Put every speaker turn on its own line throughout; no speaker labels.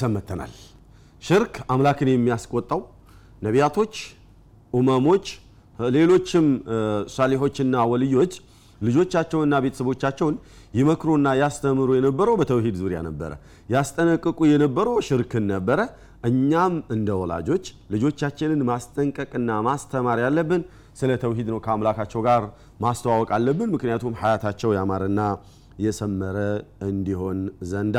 ተመልሰን መተናል። ሽርክ አምላክን የሚያስቆጣው ነቢያቶች፣ ኡመሞች፣ ሌሎችም ሳሊሖችና ወልዮች ልጆቻቸውንና ቤተሰቦቻቸውን ይመክሩና ያስተምሩ የነበረው በተውሂድ ዙሪያ ነበረ። ያስጠነቅቁ የነበረው ሽርክን ነበረ። እኛም እንደ ወላጆች ልጆቻችንን ማስጠንቀቅና ማስተማር ያለብን ስለ ተውሂድ ነው። ከአምላካቸው ጋር ማስተዋወቅ አለብን። ምክንያቱም ሀያታቸው ያማረና የሰመረ እንዲሆን ዘንዳ።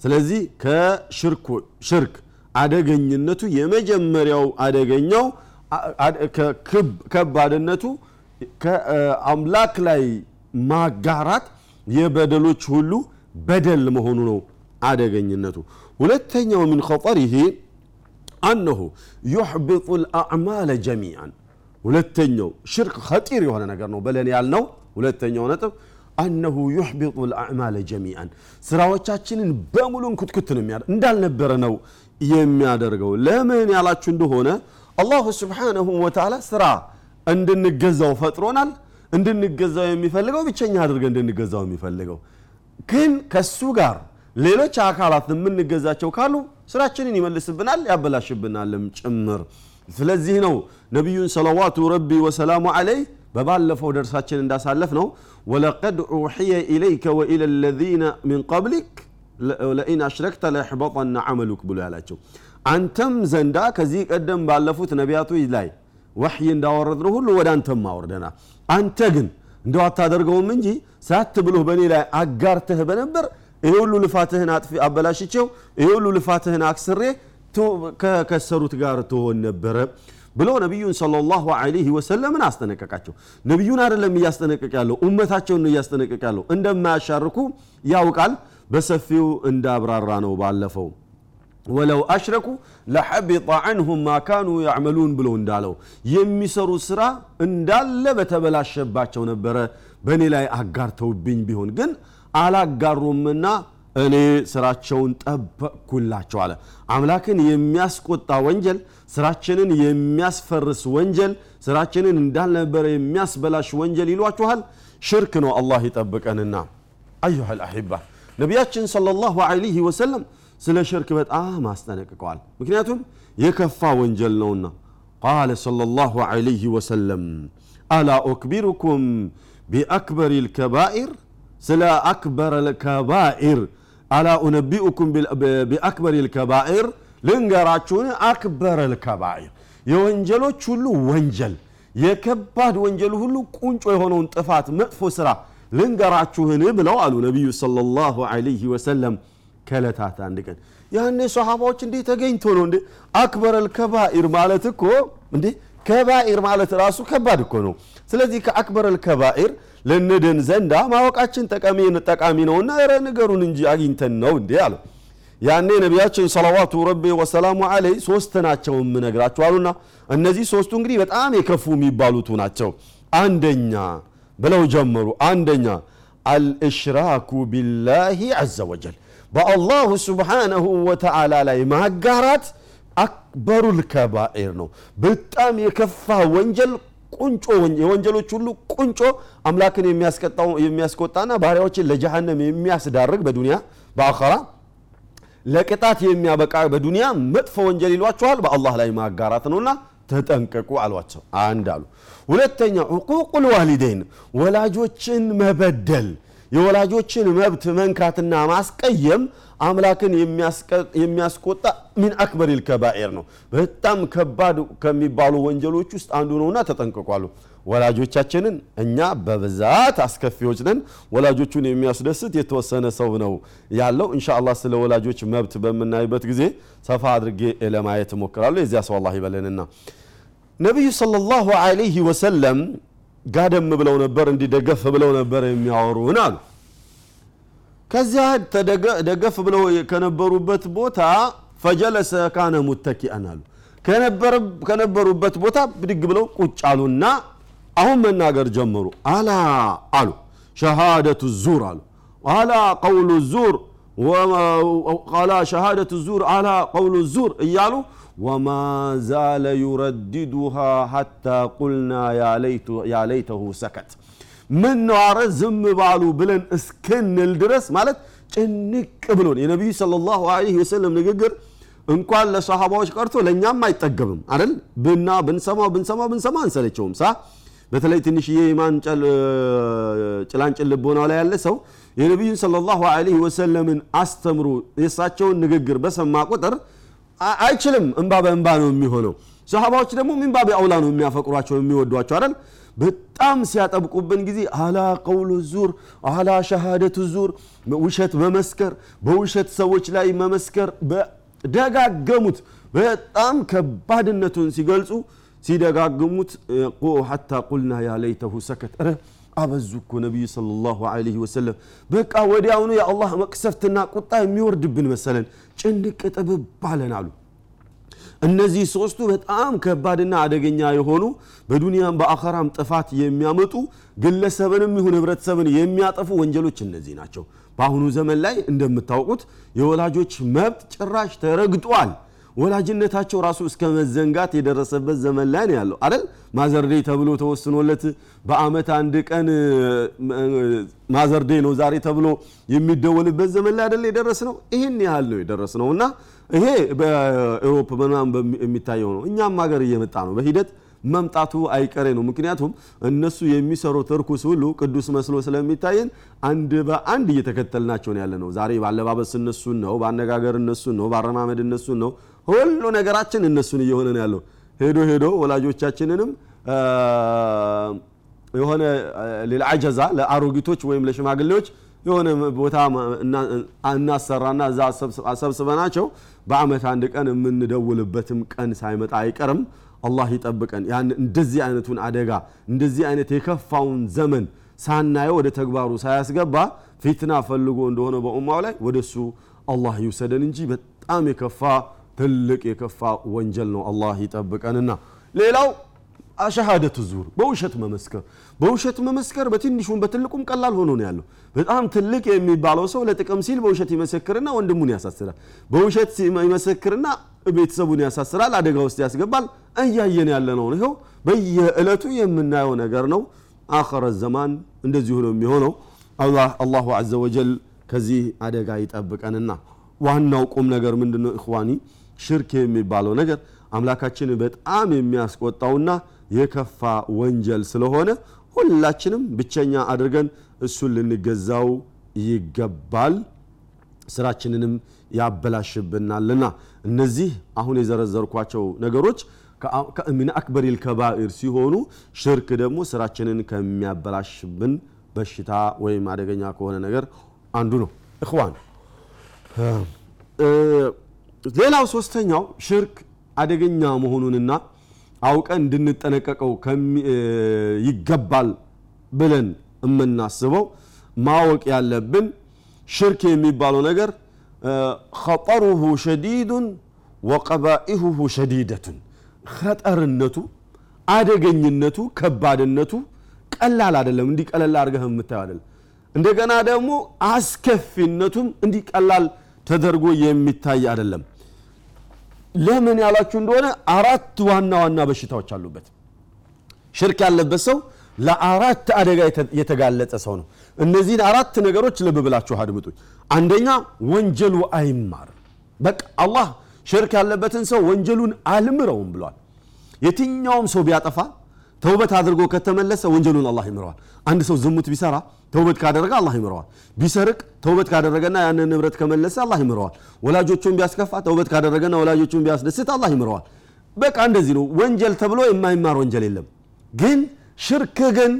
ስለዚህ ከሽርክ አደገኝነቱ የመጀመሪያው አደገኛው ከባድነቱ ከአምላክ ላይ ማጋራት የበደሎች ሁሉ በደል መሆኑ ነው አደገኝነቱ። ሁለተኛው ምን ኸጠሪሂ አነሁ ዩሕቢጡ ልአዕማለ ጀሚዓን። ሁለተኛው ሽርክ ኸጢር የሆነ ነገር ነው በለን ያልነው ሁለተኛው ነጥብ አነሁ ዩሕቢጡ ልአዕማለ ጀሚዓን ስራዎቻችንን በሙሉን ኩትኩት ነው የሚያ እንዳልነበረ ነው የሚያደርገው። ለምን ያላችሁ እንደሆነ አላሁ ስብሓነሁ ወተዓላ ስራ እንድንገዛው ፈጥሮናል። እንድንገዛው የሚፈልገው ብቸኛ አድርገን እንድንገዛው የሚፈልገው ግን ከሱ ጋር ሌሎች አካላት የምንገዛቸው ካሉ ስራችንን ይመልስብናል፣ ያበላሽብናልም ጭምር። ስለዚህ ነው ነቢዩን ሰለዋቱ ረቢ ወሰላሙ አለይህ በባለፈው ደርሳችን እንዳሳለፍ ነው ወለቀድ ኡሕየ ኢለይከ ወኢለ ለዚነ ሚን ቀብሊክ ለኢን አሽረክተ ለየሕበጠና ዓመሉክ ብሎ ያላቸው። አንተም ዘንዳ ከዚህ ቀደም ባለፉት ነቢያቶች ላይ ወሕይ እንዳወረድነው ሁሉ ወደ አንተም አወርደና አንተ ግን እንደው አታደርገውም እንጂ ሳት ብሎህ በእኔ ላይ አጋርተህ በነበር ይሄ ሁሉ ልፋትህን አጥፊ አበላሽቼው ይሄ ሁሉ ልፋትህን አክስሬ ከከሰሩት ጋር ትሆን ነበረ ብሎ ነቢዩን ሰለላሁ ዐለይሂ ወሰለምን አስጠነቀቃቸው። ነቢዩን አይደለም እያስጠነቀቅ ያለው ኡመታቸውን ነው እያስጠነቀቅ ያለው። እንደማያሻርኩ ያውቃል። በሰፊው እንዳብራራ ነው ባለፈው ወለው አሽረኩ ለሐቢጠ ዐንሁም ማ ካኑ ያዕመሉን ብሎ እንዳለው የሚሰሩ ስራ እንዳለ በተበላሸባቸው ነበረ በእኔ ላይ አጋርተውብኝ ቢሆን ግን አላጋሩምና እኔ ስራቸውን ጠበቅኩላቸው አለ። አምላክን የሚያስቆጣ ወንጀል፣ ስራችንን የሚያስፈርስ ወንጀል፣ ስራችንን እንዳልነበረ የሚያስበላሽ ወንጀል ይሏችኋል። ሽርክ ነው። አላህ ይጠብቀንና አዩሃ ልአሒባ ነቢያችን ሰለላሁ ዐለይሂ ወሰለም ስለ ሽርክ በጣም አስጠነቅቀዋል። ምክንያቱም የከፋ ወንጀል ነውና። ቃለ ሰለላሁ ዐለይሂ ወሰለም አላ ኡክቢሩኩም ቢአክበር ልከባኢር ስለ አክበር ልከባኢር አላ ኡነቢኡኩም ቢአክበር ልከባኢር ልንገራችሁን። አክበር ልከባኢር የወንጀሎች ሁሉ ወንጀል የከባድ ወንጀል ሁሉ ቁንጮ የሆነውን ጥፋት መጥፎ ስራ ልንገራችሁን ብለው አሉ ነቢዩ ሰለላሁ ዐለይሂ ወሰለም ከለታት አንድ ቀን። ያኔ ሰሃባዎች እንዴ ተገኝቶ ነው እንዴ? አክበረል ከባኢር ማለት እኮ እንዴ? ከባኢር ማለት ራሱ ከባድ እኮ ነው። ስለዚህ ከአክበረል ከባኢር ልንድን ዘንዳ ማወቃችን ጠቃሚ ነውና ረ ንገሩን እንጂ አግኝተን ነው እንዴ አሉ። ያኔ ነቢያችን ሰለዋቱ ረቢ ወሰላሙ አለይ ሶስት ናቸው የምነግራችሁ አሉና እነዚህ ሶስቱ እንግዲህ በጣም የከፉ የሚባሉቱ ናቸው። አንደኛ ብለው ጀመሩ። አንደኛ አልእሽራኩ ቢላሂ ዐዘ ወጀል በአላሁ ስብሓነሁ ወተዓላ ላይ ማጋራት አክበሩል ከባኢር ነው። በጣም የከፋ ወንጀል ቁንጮ የወንጀሎች ሁሉ ቁንጮ አምላክን የሚያስቆጣና ባሪያዎችን ለጀሃነም የሚያስዳርግ በዱንያ በአኸራ ለቅጣት የሚያበቃ በዱንያ መጥፎ ወንጀል ይሏቸዋል። በአላህ ላይ ማጋራት ነውና ተጠንቀቁ አሏቸው። አንድ አሉ። ሁለተኛ ዕቁቁል ዋሊደይን ወላጆችን መበደል የወላጆችን መብት መንካትና ማስቀየም አምላክን የሚያስቆጣ ሚን አክበር ልከባኤር ነው። በጣም ከባድ ከሚባሉ ወንጀሎች ውስጥ አንዱ ነውና ተጠንቅቋሉ። ወላጆቻችንን እኛ በብዛት አስከፊዎች ነን። ወላጆቹን የሚያስደስት የተወሰነ ሰው ነው ያለው። እንሻ አላህ ስለ ወላጆች መብት በምናይበት ጊዜ ሰፋ አድርጌ ለማየት እሞክራለሁ። የዚያ ሰው አላህ ይበለንና ነቢዩ ሰለላሁ ዐለይሂ ወሰለም ጋደም ብለው ነበር እንዲደገፍ ብለው ነበር የሚያወሩን አሉ። ከዚያ ደገፍ ብለው ከነበሩበት ቦታ ፈጀለሰ ካነ ሙተኪአን አሉ። ከነበሩበት ቦታ ብድግ ብለው ቁጭ አሉና አሁን መናገር ጀመሩ። አላ አሉ ሸሃደቱ ዙር አሉ አላ ቀውሉ ዙር አላ ሸሃደቱ ዙር አላ ቀውሉ ዙር እያሉ ወማ ዛለ ዩረድዱሃ ሐታ ቁልና ያ ለይተሁ ሰከት። ምን ነው አረ ዝም ባሉ ብለን እስክንል ድረስ ማለት ጭንቅ ብሎን የነቢዩ ሰለላሁ ዐለይሂ ወሰለም ንግግር እንኳን ለሰሃባዎች ቀርቶ ለእኛም አይጠገብም አይደል? ብና ብንሰማው ብንሰማው ብንሰማ አንሰለቸውም። ሳ በተለይ ትንሽዬ ኢማን ጭላንጭል ልቦናው ላይ ያለ ሰው የነቢዩን ሰለላሁ ዐለይሂ ወሰለምን አስተምሮ የእሳቸውን ንግግር በሰማ ቁጥር አይችልም። እንባ በእንባ ነው የሚሆነው። ሰሃባዎች ደግሞ ሚንባቢ አውላ ነው የሚያፈቅሯቸው የሚወዷቸው አይደል? በጣም ሲያጠብቁብን ጊዜ አላ ቀውሉ ዙር አላ ሸሃደቱ ዙር ውሸት መመስከር በውሸት ሰዎች ላይ መመስከር ደጋገሙት በጣም ከባድነቱን ሲገልጹ ሲደጋግሙት ሐታ ቁልና ያ ለይተሁ ሰከት አበዙ እኮ ነቢዩ ሰለላሁ ዐለይሂ ወሰለም። በቃ ወዲያውኑ የአላህ መቅሰፍትና ቁጣ የሚወርድብን መሰለን። ጭንቅ ጥብብ አለን አሉ። እነዚህ ሶስቱ በጣም ከባድና አደገኛ የሆኑ በዱንያም በአኸራም ጥፋት የሚያመጡ ግለሰብንም ይሁን ህብረተሰብን የሚያጠፉ ወንጀሎች እነዚህ ናቸው። በአሁኑ ዘመን ላይ እንደምታውቁት የወላጆች መብት ጭራሽ ተረግጧል ወላጅነታቸው ራሱ እስከ መዘንጋት የደረሰበት ዘመን ላይ ነው ያለው። አይደል? ማዘርዴ ተብሎ ተወስኖለት በአመት አንድ ቀን ማዘርዴ ነው ዛሬ ተብሎ የሚደወልበት ዘመን ላይ አይደል የደረስ ነው ይህን ያህል ነው የደረስ ነው እና ይሄ በኤሮፕ ምናምን የሚታየው ነው። እኛም ሀገር እየመጣ ነው። በሂደት መምጣቱ አይቀሬ ነው። ምክንያቱም እነሱ የሚሰሩት እርኩስ ሁሉ ቅዱስ መስሎ ስለሚታየን አንድ በአንድ እየተከተልናቸው ያለ ነው ዛሬ ባለባበስ እነሱን ነው በአነጋገር እነሱን ነው በአረማመድ እነሱን ነው ሁሉ ነገራችን እነሱን እየሆነ ነው ያለው። ሄዶ ሄዶ ወላጆቻችንንም የሆነ ሌልአጀዛ ለአሮጊቶች ወይም ለሽማግሌዎች የሆነ ቦታ እናሰራና እዛ አሰብስበናቸው በአመት አንድ ቀን የምንደውልበትም ቀን ሳይመጣ አይቀርም። አላህ ይጠብቀን። ያን እንደዚህ አይነቱን አደጋ እንደዚህ አይነት የከፋውን ዘመን ሳናየው ወደ ተግባሩ ሳያስገባ ፊትና ፈልጎ እንደሆነ በኡማው ላይ ወደሱ አላህ ይውሰደን እንጂ በጣም የከፋ ትልቅ የከፋ ወንጀል ነው አላህ ይጠብቀንና። ሌላው ሸሃደቱ ዙር በውሸት መመስከር። በውሸት መመስከር በትንሹም በትልቁም ቀላል ሆኖ ነው ያለው። በጣም ትልቅ የሚባለው ሰው ለጥቅም ሲል በውሸት ይመሰክርና ወንድሙን ያሳስራል። በውሸት ይመሰክርና ቤተሰቡን ያሳስራል አደጋ ውስጥ ያስገባል። እያየን ያለ ነው። ይኸው በየዕለቱ የምናየው ነገር ነው። አኸረ ዘማን እንደዚሁ ነው የሚሆነው። አላሁ አዘ ወጀል ከዚህ አደጋ ይጠብቀንና። ዋናው ቁም ነገር ምንድነው? እኽዋኒ ሽርክ የሚባለው ነገር አምላካችን በጣም የሚያስቆጣውና የከፋ ወንጀል ስለሆነ ሁላችንም ብቸኛ አድርገን እሱን ልንገዛው ይገባል። ስራችንንም ያበላሽብናልና እነዚህ አሁን የዘረዘርኳቸው ነገሮች ምን አክበር ልከባኢር ሲሆኑ ሽርክ ደግሞ ስራችንን ከሚያበላሽብን በሽታ ወይም አደገኛ ከሆነ ነገር አንዱ ነው። እኽዋን ሌላው ሶስተኛው ሽርክ አደገኛ መሆኑንና አውቀን እንድንጠነቀቀው ይገባል ብለን የምናስበው ማወቅ ያለብን ሽርክ የሚባለው ነገር ኸጠሩሁ ሸዲዱን ወቀባኢሁሁ ሸዲደቱን። ኸጠርነቱ አደገኝነቱ ከባድነቱ ቀላል አይደለም። እንዲህ ቀለል አድርገህ የምታየው አይደለም። እንደገና ደግሞ አስከፊነቱም እንዲህ ቀላል ተደርጎ የሚታይ አይደለም ለምን ያላችሁ እንደሆነ አራት ዋና ዋና በሽታዎች አሉበት። ሽርክ ያለበት ሰው ለአራት አደጋ የተጋለጠ ሰው ነው። እነዚህን አራት ነገሮች ልብ ብላችሁ አድምጡኝ። አንደኛ ወንጀሉ አይማርም። በቃ አላህ ሽርክ ያለበትን ሰው ወንጀሉን አልምረውም ብሏል። የትኛውም ሰው ቢያጠፋ ተውበት አድርጎ ከተመለሰ ወንጀሉን አላህ ይምረዋል። አንድ ሰው ዝሙት ቢሰራ ተውበት ካደረገ አላህ ይምረዋል። ቢሰርቅ ተውበት ካደረገና ያንን ንብረት ከመለሰ አላህ ይምረዋል። ወላጆቹን ቢያስከፋ ተውበት ካደረገና ወላጆቹን ቢያስደስት አላህ ይምረዋል። በቃ እንደዚህ ነው። ወንጀል ተብሎ የማይማር ወንጀል የለም። ግን ሽርክ ግን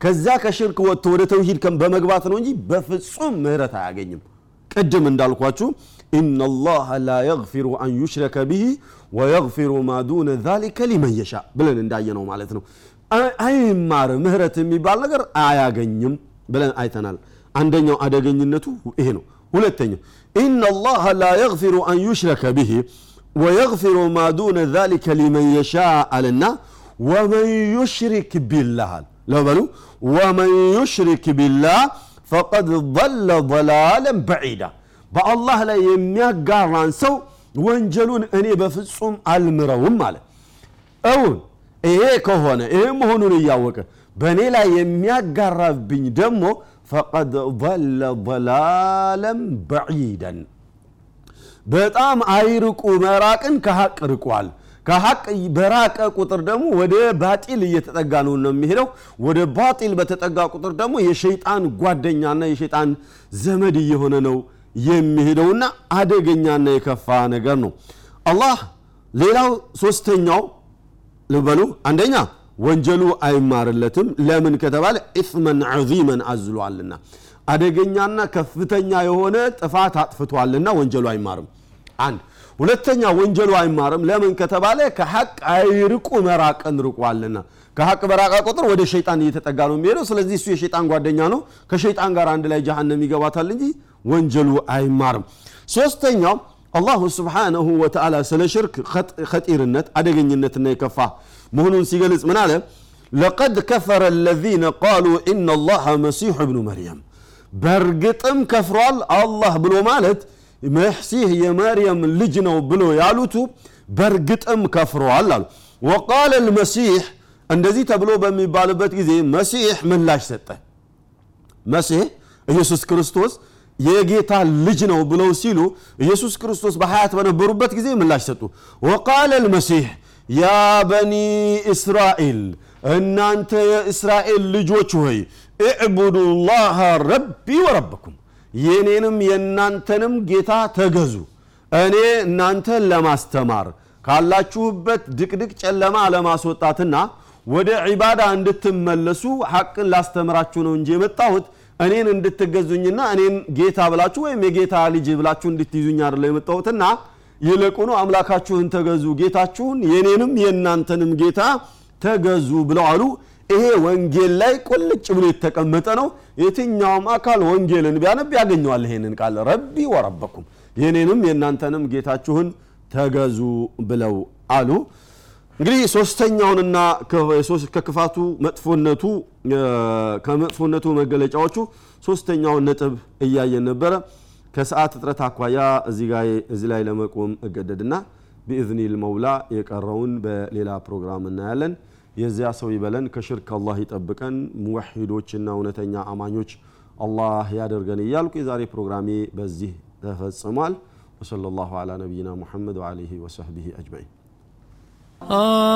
ከዛ ከሽርክ ወጥቶ ወደ ተውሂድ በመግባት ነው እንጂ በፍጹም ምህረት አያገኝም። ቅድም እንዳልኳችሁ إن الله لا يغفر أن يشرك به ويغفر ما دون ذلك لمن يشاء ብለን እንዳየነው ማለት ነው አይማር ምህረት የሚባል ነገር አያገኝም ብለን አይተናል አንደኛው አደገኝነቱ ይሄ ነው ሁለተኛው إن الله لا يغفر أن يشرك به ويغفر ما دون ذلك لمن يشاء አለና ومن يشرك بالله لو بلو ومن يشرك بالله فقد ضل ضلالا بعيدا በአላህ ላይ የሚያጋራን ሰው ወንጀሉን እኔ በፍጹም አልምረውም አለ። እውን ይሄ ከሆነ ይሄ መሆኑን እያወቀ በእኔ ላይ የሚያጋራብኝ ደግሞ ፈቀድ ضለ ضላለን በዒደን። በጣም አይርቁ መራቅን ከሀቅ ርቋል። ከሀቅ በራቀ ቁጥር ደግሞ ወደ ባጢል እየተጠጋ ነው ነው የሚሄደው። ወደ ባጢል በተጠጋ ቁጥር ደግሞ የሸይጣን ጓደኛና የሸይጣን ዘመድ እየሆነ ነው የሚሄደውና አደገኛና የከፋ ነገር ነው። አላህ ሌላው ሶስተኛው ልበሉ አንደኛ ወንጀሉ አይማርለትም። ለምን ከተባለ ኢስመን ዐዚመን አዝሏልና። አደገኛና ከፍተኛ የሆነ ጥፋት አጥፍቷልና ወንጀሉ አይማርም። አንድ። ሁለተኛ ወንጀሉ አይማርም። ለምን ከተባለ ከሐቅ አይርቁ መራቅን ርቋልና። ከሐቅ በራቃ ቁጥር ወደ ሸይጣን እየተጠጋ ነው የሚሄደው። ስለዚህ እሱ የሸይጣን ጓደኛ ነው። ከሸይጣን ጋር አንድ ላይ ጀሃነም ይገባታል እንጂ ወንጀሉ አይማርም። ሶስተኛው አላሁ ስብሓንሁ ወተዓላ ስለ ሽርክ ከጢርነት አደገኝነትና የከፋ መሆኑን ሲገልጽ ምን አለ? ለቀድ ከፈረ አለዚነ ቃሉ ኢነ ላሀ መሲሑ እብኑ መርየም። በእርግጥም ከፍሯል አላህ ብሎ ማለት መሲህ የመርየም ልጅ ነው ብሎ ያሉቱ በእርግጥም ከፍረዋል አሉ። ወቃለ ልመሲሕ እንደዚህ ተብሎ በሚባልበት ጊዜ መሲሕ ምላሽ ሰጠ። መሲሕ ኢየሱስ ክርስቶስ የጌታ ልጅ ነው ብለው ሲሉ ኢየሱስ ክርስቶስ በሀያት በነበሩበት ጊዜ ምላሽ ሰጡ። ወቃለ ልመሲሕ ያ በኒ እስራኤል እናንተ የእስራኤል ልጆች ሆይ እዕቡዱ ላሃ ረቢ ወረበኩም የኔንም የእናንተንም ጌታ ተገዙ እኔ እናንተን ለማስተማር ካላችሁበት ድቅድቅ ጨለማ ለማስወጣትና ወደ ዒባዳ እንድትመለሱ ሐቅን ላስተምራችሁ ነው እንጂ የመጣሁት እኔን እንድትገዙኝና እኔን ጌታ ብላችሁ ወይም የጌታ ልጅ ብላችሁ እንድትይዙኝ አይደለ የመጣሁትና ይልቁኑ አምላካችሁን ተገዙ ጌታችሁን የኔንም የእናንተንም ጌታ ተገዙ ብለው አሉ። ይሄ ወንጌል ላይ ቁልጭ ብሎ የተቀመጠ ነው። የትኛውም አካል ወንጌልን ቢያነብ ያገኘዋል። ይሄንን ቃል ረቢ ወረበኩም የኔንም የእናንተንም ጌታችሁን ተገዙ ብለው አሉ እንግዲህ ሶስተኛውንና ከክፋቱ መጥፎነቱ ከመጥፎነቱ መገለጫዎቹ ሶስተኛውን ነጥብ እያየን ነበረ። ከሰዓት እጥረት አኳያ እዚህ ላይ ለመቆም እገደድና ቢኢዝኒል መውላ የቀረውን በሌላ ፕሮግራም እናያለን። የዚያ ሰው ይበለን ከሽርክ አላህ ይጠብቀን ሙወሒዶችና እውነተኛ አማኞች አላህ ያደርገን እያልኩ የዛሬ ፕሮግራሜ በዚህ ተፈጽሟል። ወሰለ ላሁ ዐላ ነቢይና ሙሐመድ ወአሊሂ ወሰህቢሂ 啊。